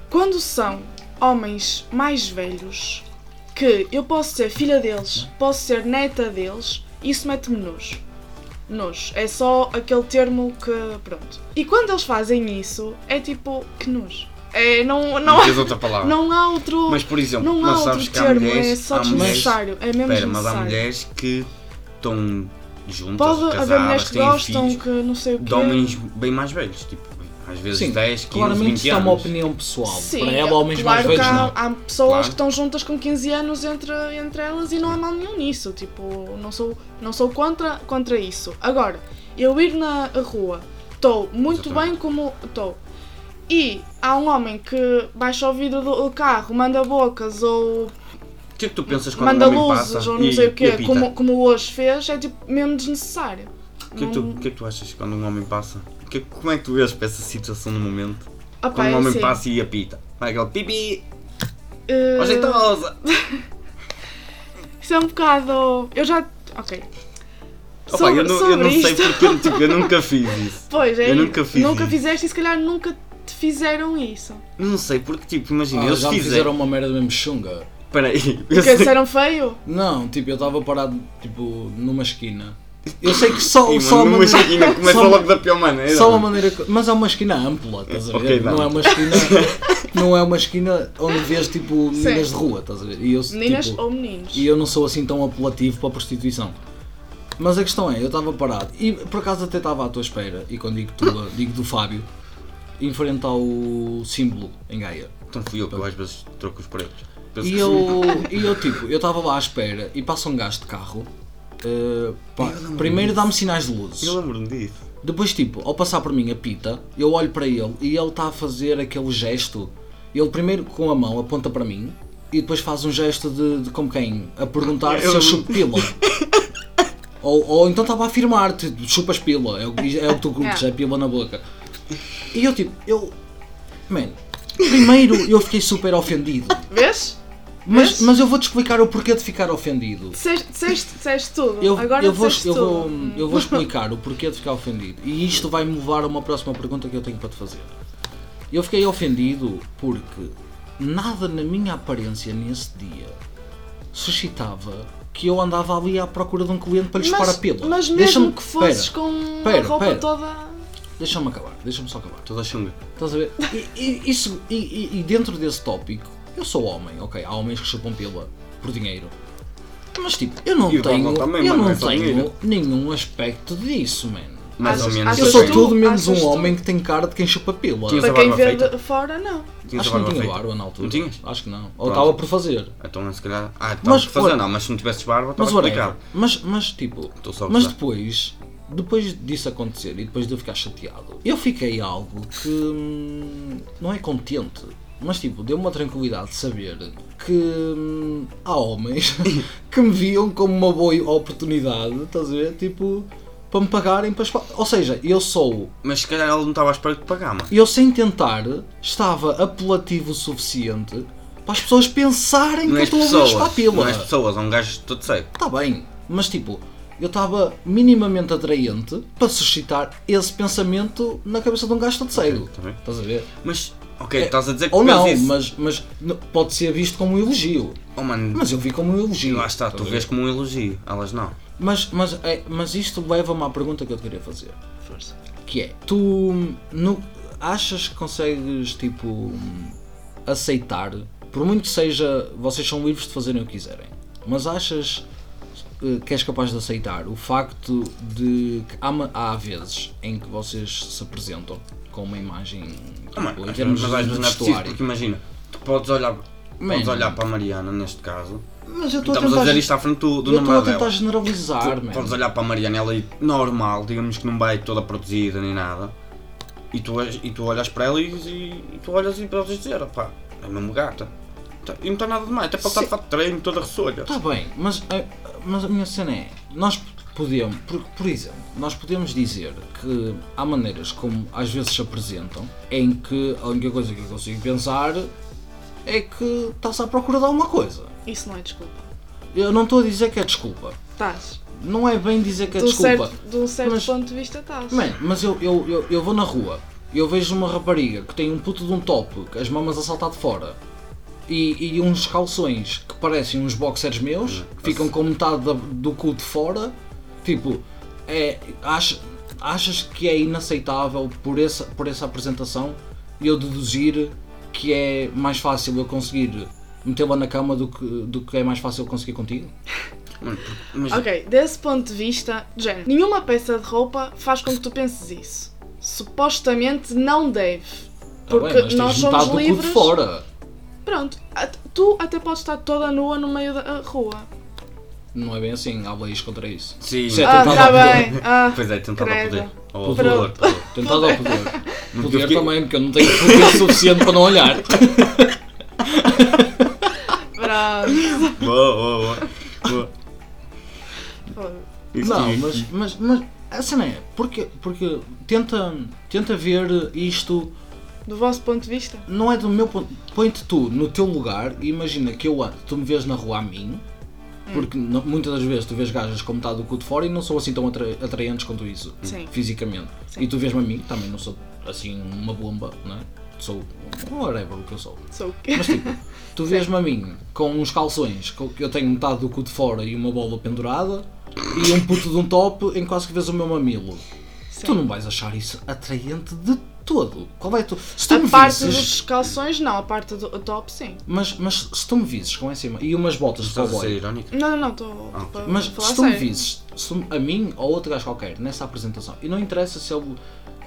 quando são homens mais velhos, que eu posso ser filha deles, posso ser neta deles, isso mete-me nojo. Nojo. É só aquele termo que. Pronto. E quando eles fazem isso, é tipo. Que nojo. É, não, não, Não tens outra palavra. não há outro. Mas por exemplo, não há mas outro sabes que há termo, mulheres. é só há mulheres desnecessário. É mesmo espera, mas há desnecessário. mulheres que estão juntas, Pode haver mulheres casadas, que têm gostam, filhos, que não sei o quê. de homens bem mais velhos, tipo, às vezes Sim, 10, 15, Claramente 20 isto é anos. uma opinião pessoal. Sim, Para ela, homens claro mais que velhos há, não. há pessoas Claro. que estão juntas com 15 anos entre, entre elas e não há mal nenhum nisso. Tipo, não sou, não sou contra, contra isso. Agora, eu ir na rua, estou muito Exatamente. bem como estou. E há um homem que baixa o vidro do carro, manda bocas ou que é que tu pensas quando manda um homem luzes passa ou não e, sei o quê, como, como hoje fez, é tipo mesmo desnecessário. O que, é que tu, o que é que tu achas quando um homem passa? O que é- como é que tu vês para essa situação no momento? Ah, Quando um é homem assim, passa e apita. Vai aquele pipi, eh, oh, jeitosa! Isso é um bocado. Eu já. Ok. Opa, Sobre- eu, não, eu não sei isto- porque tipo, eu nunca fiz isso. Pois, é Eu nunca fiz Nunca isso. fizeste e se calhar nunca fizeram isso. Não sei, porque tipo, imagina, Ah, eles já me fizeram. fizeram uma merda mesmo chunga. Peraí, eu Porque sei- disseram feio? Não, tipo, eu estava parado tipo, numa esquina. Eu sei que só, Ih, só uma numa maneira- esquina começa só- logo da pior maneira. Só uma maneira. que- Mas é uma esquina ampla, estás a ver? Ok, não é uma esquina. não é uma esquina onde vês tipo meninas Sim. de rua, estás a ver? E eu, Meninas tipo, ou meninos? e eu não sou assim tão apelativo para a prostituição. Mas a questão é, eu estava parado e por acaso até estava à tua espera, e quando digo tu, digo do Fábio, em frente ao símbolo em Gaia. Então fui eu que eu às vezes troco os pretos. Penso E que eu, e eu tipo, eu estava lá à espera e passa um gajo de carro. eh, pá, Eu primeiro dá-me sinais de luzes. Eu lembro-me disso. Depois, tipo, ao passar por mim a pita, eu olho para ele e ele está a fazer aquele gesto. Ele primeiro com a mão aponta para mim e depois faz um gesto de, de como quem? A perguntar se eu Eu- chupo pila. ou, ou então estava a afirmar, te chupas pila, é o, que- é o que tu curtes, É. é pila na boca. E eu tipo, eu. Man, primeiro eu fiquei super ofendido. Vês? Mas, mas eu vou-te explicar o porquê de ficar ofendido. Disseste, disseste, tudo. Eu, Agora eu, vou, eu, vou, tudo. eu vou explicar o porquê de ficar ofendido. E isto vai-me levar a uma próxima pergunta que eu tenho para te fazer. Eu fiquei ofendido porque nada na minha aparência nesse dia suscitava que eu andava ali à procura de um cliente para lhe chupar a pila. mas mesmo Deixa-me- que fosses pera, com pera, a roupa pera. toda. Deixa-me acabar, deixa-me só acabar. Toda chunga. Estás a ver? E, e- isso, e, e- dentro desse tópico, eu sou homem, ok? Há homens que chupam pila por dinheiro. Mas tipo, eu não E tenho, também, eu mano, não é tenho dinheiro. nenhum aspecto disso, man. Mais ou Achas- menos. Eu sou tu? tudo menos um tu? homem que tem cara de quem chupa pila. Tinhas Para a quem vê de fora, não. Tinhas Acho a que não tinha feita? barba na altura. Não tinhas? Acho que não. Ou Pronto. estava por fazer. Então se calhar. Ah, estava a fazer não, mas se não tivesses barba, Mas estava explicado. Mas, mas tipo, mas depois, depois disso acontecer e depois de eu ficar chateado, eu fiquei algo que hum, não é contente. Mas tipo, deu-me uma tranquilidade de saber que hum, há homens que me viam como uma boa oportunidade, estás a ver? Tipo, para me pagarem para Ou seja, eu sou Mas se calhar ele não estava à espera de pagar, mano. eu sem tentar estava apelativo o suficiente para as pessoas pensarem Não que eu és estou a ver pessoas. a pila. Não és pessoas, é um gajo todo seco. Está bem, mas tipo, eu estava minimamente atraente para suscitar esse pensamento na cabeça de um gajo tá bem. Estás a ver? Mas, ok, É, estás a dizer que Ou não, isso. mas, mas pode ser visto como um elogio. Oh, mano, Mas eu vi como um elogio. lá está, tu vês como um elogio, elas não. Mas, mas, é, mas isto leva-me à pergunta que eu te queria fazer. Força. Que é, tu no, achas que consegues, tipo, aceitar, por muito que seja, vocês são livres de fazerem o que quiserem, mas achas que és capaz de aceitar o facto de que há, há vezes em que vocês se apresentam com uma imagem, tipo, Oh, mano, em mas termos às de vezes não é preciso, porque imagina, tu podes olhar, podes olhar para a Mariana neste caso. Mas eu estou a Estamos a tentar, dizer isto à frente do, do eu estou a namorado tentar dela. generalizar, Tu man. podes olhar para a Mariana, ela é normal, digamos que não vai toda produzida nem nada. E tu, e tu olhas para ela e, e, e tu olhas e podes dizer, pá, é mesmo gata. Tá- E não está nada demais, até pode estar de fato de treino, toda ressolha. Está bem, mas, a- mas a minha cena é, nós podemos, por, por exemplo, nós podemos dizer que há maneiras como às vezes se apresentam em que a única coisa que eu consigo pensar é que está-se à procura de alguma coisa. Isso não é desculpa. Eu não estou a dizer que é desculpa. Estás. Não é bem dizer que é De um desculpa. certo, de um certo Mas- ponto de vista estás. Man, mas eu, eu, eu, eu vou na rua, eu vejo uma rapariga que tem um puto de um top, as mamas a saltar de fora, e, e uns calções que parecem uns boxers meus, que ficam com metade da- do cu de fora, tipo, é, ach- achas que é inaceitável por essa, por essa apresentação eu deduzir que é mais fácil eu conseguir metê-la na cama do que, do que é mais fácil eu conseguir contigo? Mas Ok, desse ponto de vista, género, nenhuma peça de roupa faz com que tu penses isso. Supostamente não deve. Tá Porque bem, mas nós somos livres pronto, tu até podes estar toda nua no meio da rua. Não é bem assim, há leis contra isso. Sim, isso é ah, tá bem. Ah, pois é, tentado ao poder. Ao poder, poder. Tentado ao poder. Poder também, porque eu não tenho poder suficiente para não olhar. Pronto. Boa, boa, boa. boa. Não, mas, mas, mas a cena é, porque, porque tenta, tenta ver isto do vosso ponto de vista? não é do meu ponto, põe-te tu no teu lugar e imagina que eu ando, tu me vês na rua a mim, porque não- muitas das vezes tu vês gajas com metade do cu de fora e não são assim tão atra- atraentes quanto isso, Sim. fisicamente. Sim. E tu vês-me a mim, também não sou assim uma bomba, não é? Sou whatever o que eu sou. Sou o quê? Mas tipo, tu vês-me a mim com uns calções, que eu tenho metade do cu de fora e uma bola pendurada, e um puto de um top em quase que vês o meu mamilo. Sim. Tu não vais achar isso atraente de todo. Qual é tu? Se tu A me parte visses, dos calções, não. A parte do top, sim. mas, mas se tu me visses com essa ima- e umas botas de Estás a ser cowboy, irónico? Não, não, não. Estou Ah, a mas falar se tu me se tu- a mim ou outro gajo qualquer, nessa apresentação, e não interessa se ele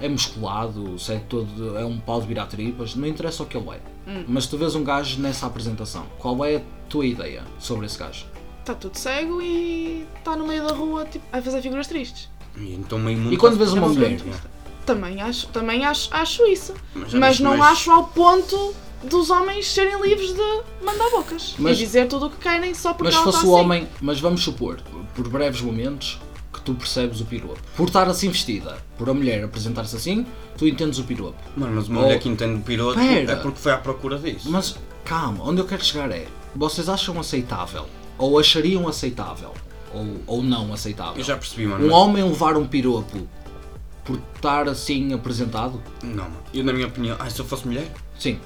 é musculado, se é todo, é um pau de virar tripas, não interessa o que ele é. Hum. Mas tu vês um gajo nessa apresentação, qual é a tua ideia sobre esse gajo? Está tudo cego e está no meio da rua tipo, a fazer figuras tristes. E então meio mundo E quando está- vês uma mulher, muito triste. Também acho, também acho, acho isso. Mas Mas, não mas- acho ao ponto dos homens serem livres de mandar bocas Mas- e dizer tudo o que querem só porque Mas se ela fosse está o assim. homem, mas vamos supor, por breves momentos, que tu percebes o piropo. Por estar assim vestida, por a mulher apresentar-se assim, tu entendes o piropo. Mano, mas uma Oh. mulher que entende de piroto Pera. é porque foi à procura disso. Mas calma, onde eu quero chegar é, vocês acham aceitável, ou achariam aceitável, ou, ou não aceitável, Eu já percebi, mano. um homem levar um piropo por estar assim apresentado? Não, mano. Eu, na minha opinião, ah, se eu fosse mulher, Sim.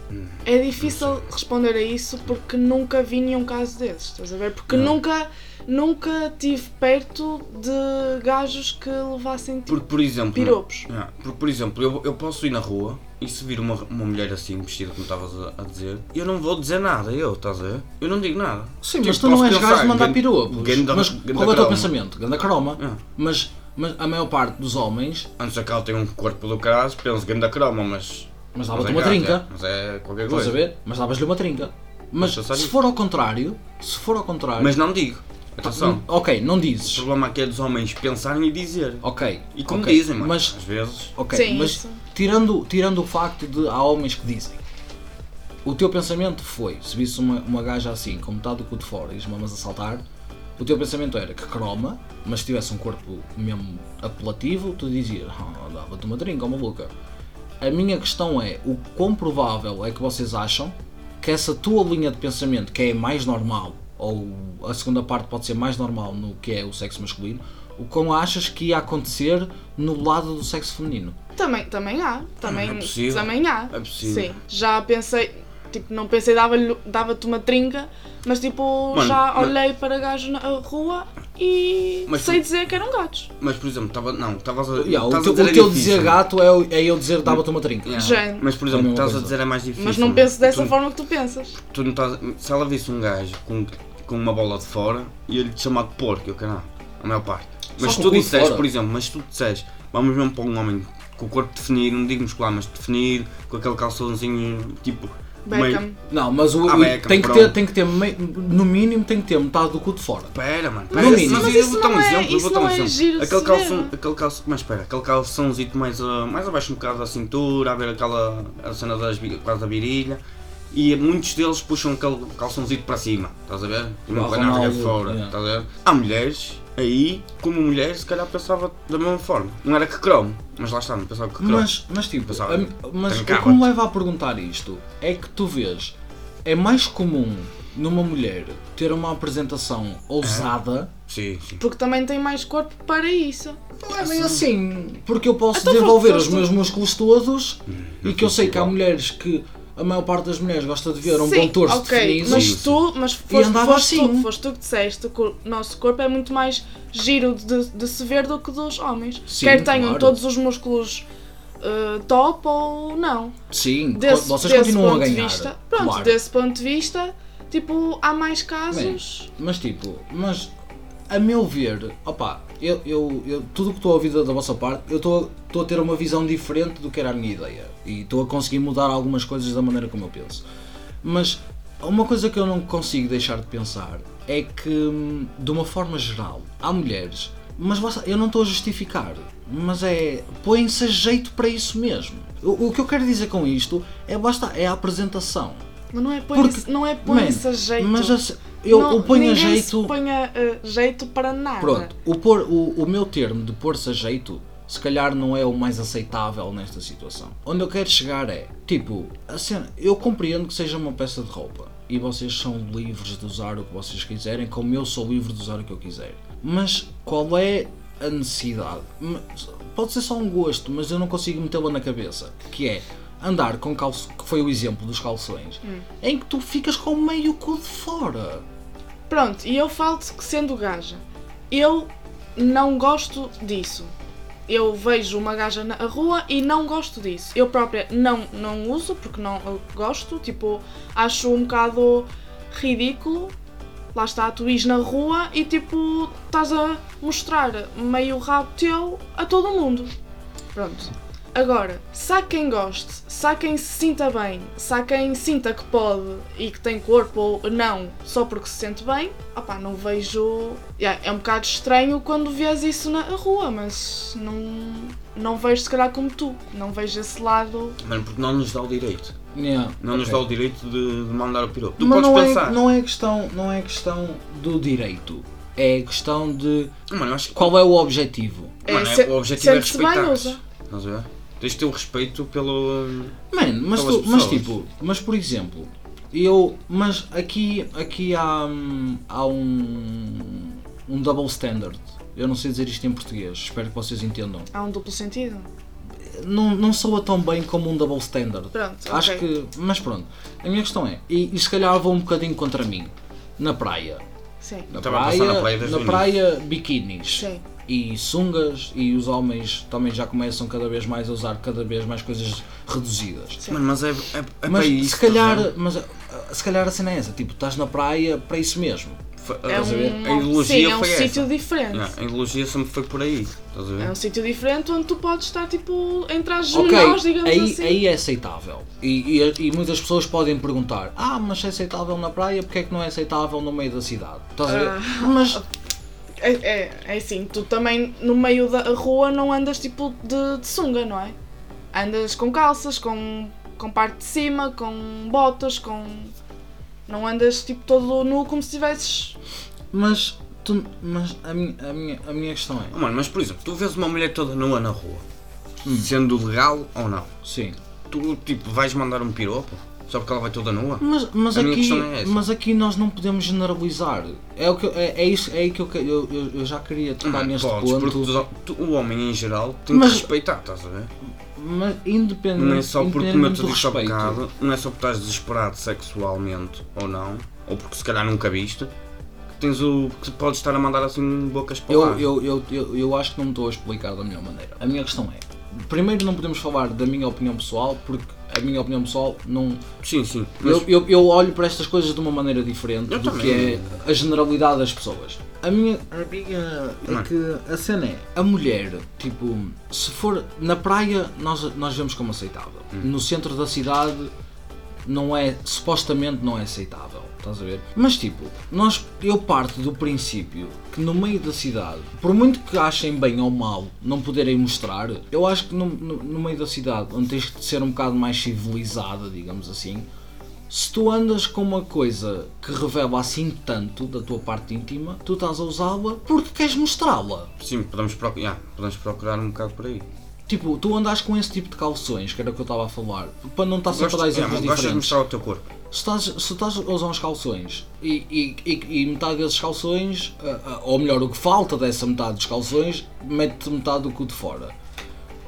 É difícil responder a isso porque nunca vi nenhum caso desses, estás a ver? Porque Não. nunca, nunca tive perto de gajos que levassem tipo porque por exemplo. piropos. Porque, por exemplo, eu, eu posso ir na rua e se vir uma, uma mulher assim, vestida como estavas a, a dizer, eu não vou dizer nada, eu, estás a ver? Eu não digo nada. Sim, Tipo, mas tu posso não és pensar, gajo de mandar gan- piropos. ganda- mas ganda qual é o teu croma. pensamento? Ganda croma. Mas, mas a maior parte dos homens, Antes é que ela tem um corpo do caralho, penso grande croma, mas. mas mas dava-te é uma trinca. é, Mas é qualquer Estás a coisa. ver? Mas davas-lhe uma trinca. Mas se for ao contrário, se for ao contrário. Mas não digo. Atenção. Hum, Ok, não O dizes. problema aqui é dos homens pensarem e dizer. Ok. E como ok, dizem, mano. Mas, Às vezes. ok, Sim, mas isso. tirando, tirando o facto de há homens que dizem. O teu pensamento foi, se visse uma, uma gaja assim, com metade do cu de fora e as mamas a saltar, o teu pensamento era que croma, mas se tivesse um corpo mesmo apelativo, tu dizias, ah, dava-te uma trinca, uma maluca. A minha questão é, o quão provável é que vocês acham que essa tua linha de pensamento, que é mais normal, ou a segunda parte pode ser mais normal no que é o sexo masculino, o quão achas que ia acontecer no lado do sexo feminino? Também, também há. Também, é possível. também há. É possível. Sim. Já pensei, tipo, não pensei dava-te uma trinca, mas tipo, Mano, já mas- olhei para gajos na rua e Mas sei dizer que eram gatos. Mas por exemplo, estava. Não, estavas a. Yeah, o teu, a dizer o é teu difícil. dizer gato é, é eu dizer dava-te uma trinca. Yeah. Mas por É exemplo, mesma estás a dizer é mais difícil. Mas não mano. penso dessa tu, forma que tu pensas. Tu não estás, se ela visse um gajo com, com uma bola de fora, ia-lhe te chamar de porco, eu caralho. A maior parte. Mas tu fora. por exemplo, mas tu disseres, vamos mesmo para um homem com o corpo definido, não digo muscular, mas definido, com aquele calçãozinho tipo. Beckham. meio- Não, mas o, Ah, Beckham, tem, que ter, tem que ter, no mínimo, tem que ter metade do cu de fora. Pera, mano, pera. isso- mas mas eu isso vou dar um não é- exemplo, eu isso vou dar um não é exemplo. Aquele calção, aquele calção, mas espera, aquele calçãozito mais, ah, mais abaixo um bocado da cintura, a ver aquela a cena das, quase da virilha. E muitos deles puxam aquele calçãozito para cima, estás a ver? E não põe nada fora, yeah. estás a ver? Há mulheres, aí, como mulher, se calhar pensava da mesma forma. Não era que cromo, mas lá está, não pensava que cromo. Mas, mas tipo, Pensava, a- mas o que me leva a perguntar isto é que tu vês, é mais comum numa mulher ter uma apresentação ousada. Sim, sim. Porque também tem mais corpo para isso. Não é bem assim, porque eu posso Então desenvolver os meus músculos todos e que eu sei que há mulheres que a maior parte das mulheres gosta de ver um Sim, bom torso ok, definido. mas Sim, sim. tu, mas foste, foste, assim. tu, foste tu que disseste que o nosso corpo é muito mais giro de, de se ver do que dos homens. Sim, Quer tenham claro. todos os músculos uh, top ou não. Sim, Desse, vocês desse continuam a ponto de ganhar. vista, pronto, claro. desse ponto de vista, tipo, há mais casos. Mas tipo, mas a meu ver, opa, eu, eu, eu- tudo o que estou a ouvir da, da vossa parte, eu estou a ter uma visão diferente do que era a minha ideia. E estou a conseguir mudar algumas coisas da maneira como eu penso. Mas uma coisa que eu não consigo deixar de pensar é que, hum, de uma forma geral, há mulheres, mas eu não estou a justificar, mas é. põem-se a jeito para isso mesmo. O, o que eu quero dizer com isto é basta, é a apresentação. Mas não é não é Man, a jeito. Mas eu, não, o ponho a jeito. se põe a, a jeito para nada. Pronto, o, pôr, o, o meu termo de pôr-se a jeito, se calhar não é o mais aceitável nesta situação. Onde eu quero chegar é, tipo, a cena, eu compreendo que seja uma peça de roupa e vocês são livres de usar o que vocês quiserem, como eu sou livre de usar o que eu quiser. Mas qual é a necessidade? Pode ser só um gosto, mas eu não consigo metê-la na cabeça. Que é andar com calço, que foi o exemplo dos calções, em que tu ficas com meio cu de fora. Pronto, e eu falo-te que sendo gaja, eu não gosto disso. Eu vejo uma gaja na rua e não gosto disso. Eu própria não, não uso porque não gosto, tipo, acho um bocado ridículo. Lá está, tu ires na rua e tipo, estás a mostrar meio rabo teu a todo mundo. Pronto. Agora, se há quem goste, se há quem se sinta bem, se há quem sinta que pode e que tem corpo ou não só porque se sente bem, opá, não vejo. Yeah, é um bocado estranho quando vês isso na rua, mas não, não vejo se calhar como tu. Não vejo esse lado. Mano, porque não nos dá o direito. Yeah, Não nos ok. dá o direito de, de mandar o piropo. Tu Mas podes não pensar. É, não, é questão, não é questão do direito, é questão de Mano, que. qual é o objetivo. Mano, É, é- se- o objetivo é bem, respeitar. usa. Estás a ver? Tens de ter o respeito pelo. Mano, mas, tu- mas tipo, mas por exemplo, eu, mas aqui, aqui há, hum, há um, um double standard. Eu não sei dizer isto em português, espero que vocês entendam. Há um duplo sentido. Não, não soa tão bem como um double standard. Pronto, Acho ok. que, mas pronto, a minha questão é, e, e se calhar vou um bocadinho contra mim, na praia. Sim. Na Estava a praia, passar na praia na praia, biquinis. Sim. E sungas, e os homens também já começam cada vez mais a usar cada vez mais coisas reduzidas. Sim. Mano, mas é, é, é mas para isso. se calhar, mas uh, se calhar a cena é essa, tipo, estás na praia para isso mesmo. É estás a ver? um, A ideologia sim, é um foi essa. sítio diferente. Yeah, a ideologia sempre foi por aí. Estás a ver? É um sítio diferente onde tu podes estar tipo entre as Ok, menores, digamos aí, assim. aí é aceitável. E, e- e muitas pessoas podem perguntar: Ah, mas se é aceitável na praia, porque é que não é aceitável no meio da cidade? Estás a ver? Ah. Mas É, é, é assim, tu também no meio da rua não andas tipo de, de sunga, não é? Andas com calças, com, com parte de cima, com botas, com. Não andas tipo todo nu como se tivesses. Mas, tu, mas a, minha, a, minha, a minha questão Oh, é: mano, mas por exemplo, tu vês uma mulher toda nua na rua, Hum. sendo legal ou não, sim. tu tipo vais mandar um piropo só porque ela vai toda nua? Mas, mas, aqui, é mas aqui nós não podemos generalizar. É, o que, é, é isso é aí que eu, eu, eu, já queria tocar Mano, neste podes, ponto. porque tu- o homem em geral tem Mas- que respeitar, estás a ver? Mas independente, Não é só porque, como eu te disse há bocado, não é só porque estás desesperado sexualmente ou não, ou porque se calhar nunca viste, que tens o. que podes estar a mandar assim bocas para Eu, lá. eu, eu, eu, eu acho que não me estou a explicar da melhor maneira. A minha questão é: primeiro, não podemos falar da minha opinião pessoal, porque a minha opinião pessoal não. Sim, sim. Mas, Eu, eu, eu olho para estas coisas de uma maneira diferente Eu do também. que é a generalidade das pessoas. A minha, a minha é Mano. que a cena é a mulher, tipo, se for na praia, nós, nós vemos como aceitável. Hum. No centro da cidade não é, supostamente não é aceitável. Estás a ver? Mas tipo, nós, eu parto do princípio que no meio da cidade, por muito que achem bem ou mal não poderem mostrar, eu acho que no, no, no meio da cidade, onde tens de ser um bocado mais civilizada, digamos assim, se tu andas com uma coisa que revela assim tanto da tua parte íntima, tu estás a usá-la porque queres mostrá-la. sim, podemos procurar, yeah, podemos procurar um bocado por aí. Tipo, tu andas com esse tipo de calções, que era o que eu estava a falar, para não estar sempre a dar exemplos yeah, gostas de diferentes. mostrar o teu corpo. Se estás, se estás a usar uns calções e, e, e, e metade desses calções, ou melhor, o que falta dessa metade dos calções, mete metade do cu de fora.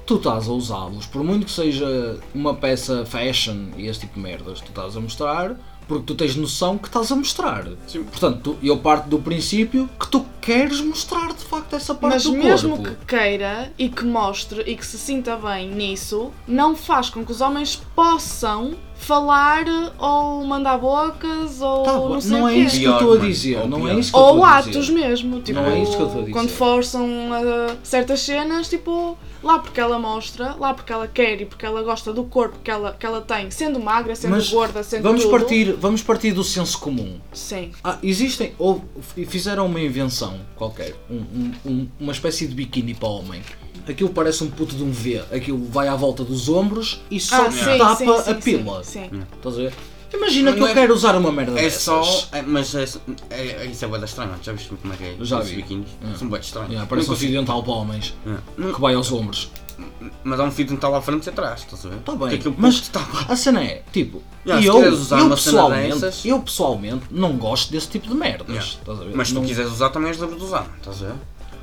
Tu estás a usá-los, por muito que seja uma peça fashion e esse tipo de merdas, tu estás a mostrar porque tu tens noção que estás a mostrar. Sim. Portanto, tu- eu parto do princípio que tu queres mostrar de facto essa parte Mas do mesmo corpo. que queira e que mostre e que se sinta bem nisso, não faz com que os homens possam falar ou mandar bocas ou Tá, não sei não o é quê. isso que eu estou a dizer. ou Não é isso que Ou atos dizer. mesmo, tipo, Não é isso que eu estou a dizer. quando forçam a certas cenas, tipo, lá porque ela mostra, lá porque ela quer e porque ela gosta do corpo que ela, que ela tem, sendo magra, sendo Mas gorda, sendo vamos tudo. partir, vamos partir do senso comum. Sim. Ah, existem, ou fizeram uma invenção qualquer, um- um- um- uma espécie de biquíni para homem. Aquilo parece um puto de um V, aquilo vai à volta dos ombros e só Ah, se sim, tapa sim, sim, a pila. Sim, sim. Hum. Estás a ver? Imagina que Não eu é- quero usar uma merda É dessas. só. É, mas é, é, é, isso é bué da estranho, já viste como é que é? Já vi. biquínis? É. São de estranhos. Yeah, parece Não um fio dental para homens é. Não- que vai aos ombros. Mas há um fio dental à frente e atrás, estás a ver? Está Que bem, mas está a cena é, tipo, Yeah, eu, eu, uma cena pessoalmente, dessas- eu pessoalmente não gosto desse tipo de merdas. Yeah. Estás a ver? Mas se não, tu quiseres usar também és livre de usar, estás a ver?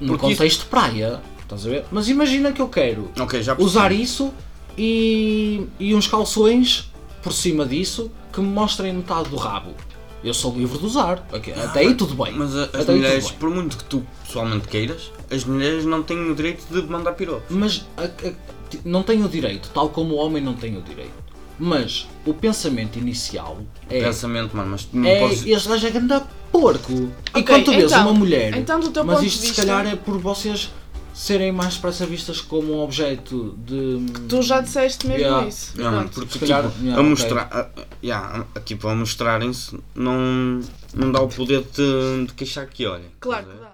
no porque isso- contexto de praia, estás a ver? Mas imagina que eu quero Ok, já percebi. usar isso e, e uns calções por cima disso que me mostrem metade do rabo. Eu sou livre de usar. Ok, Até aí tudo bem. Mas a- as Até mulheres, por muito que tu pessoalmente queiras, as mulheres não têm o direito de mandar piropo. Mas a- a- não tem o direito, tal como o homem não tem o direito. Mas o pensamento inicial é. Pensamento, mano, mas tu não É, podes. este gajo é grande porco. E Ok, quando tu vês então- uma mulher, então do teu mas ponto isto de se vista- calhar é por vocês serem mais depressa vistas como um objeto de. Tu já disseste mesmo Yeah. isso. Pronto. porque Se calhar, tipo, yeah, a mostrar, a, yeah, a- tipo, a mostrarem-se não, não dá o poder de, de queixar que olhem. Claro estás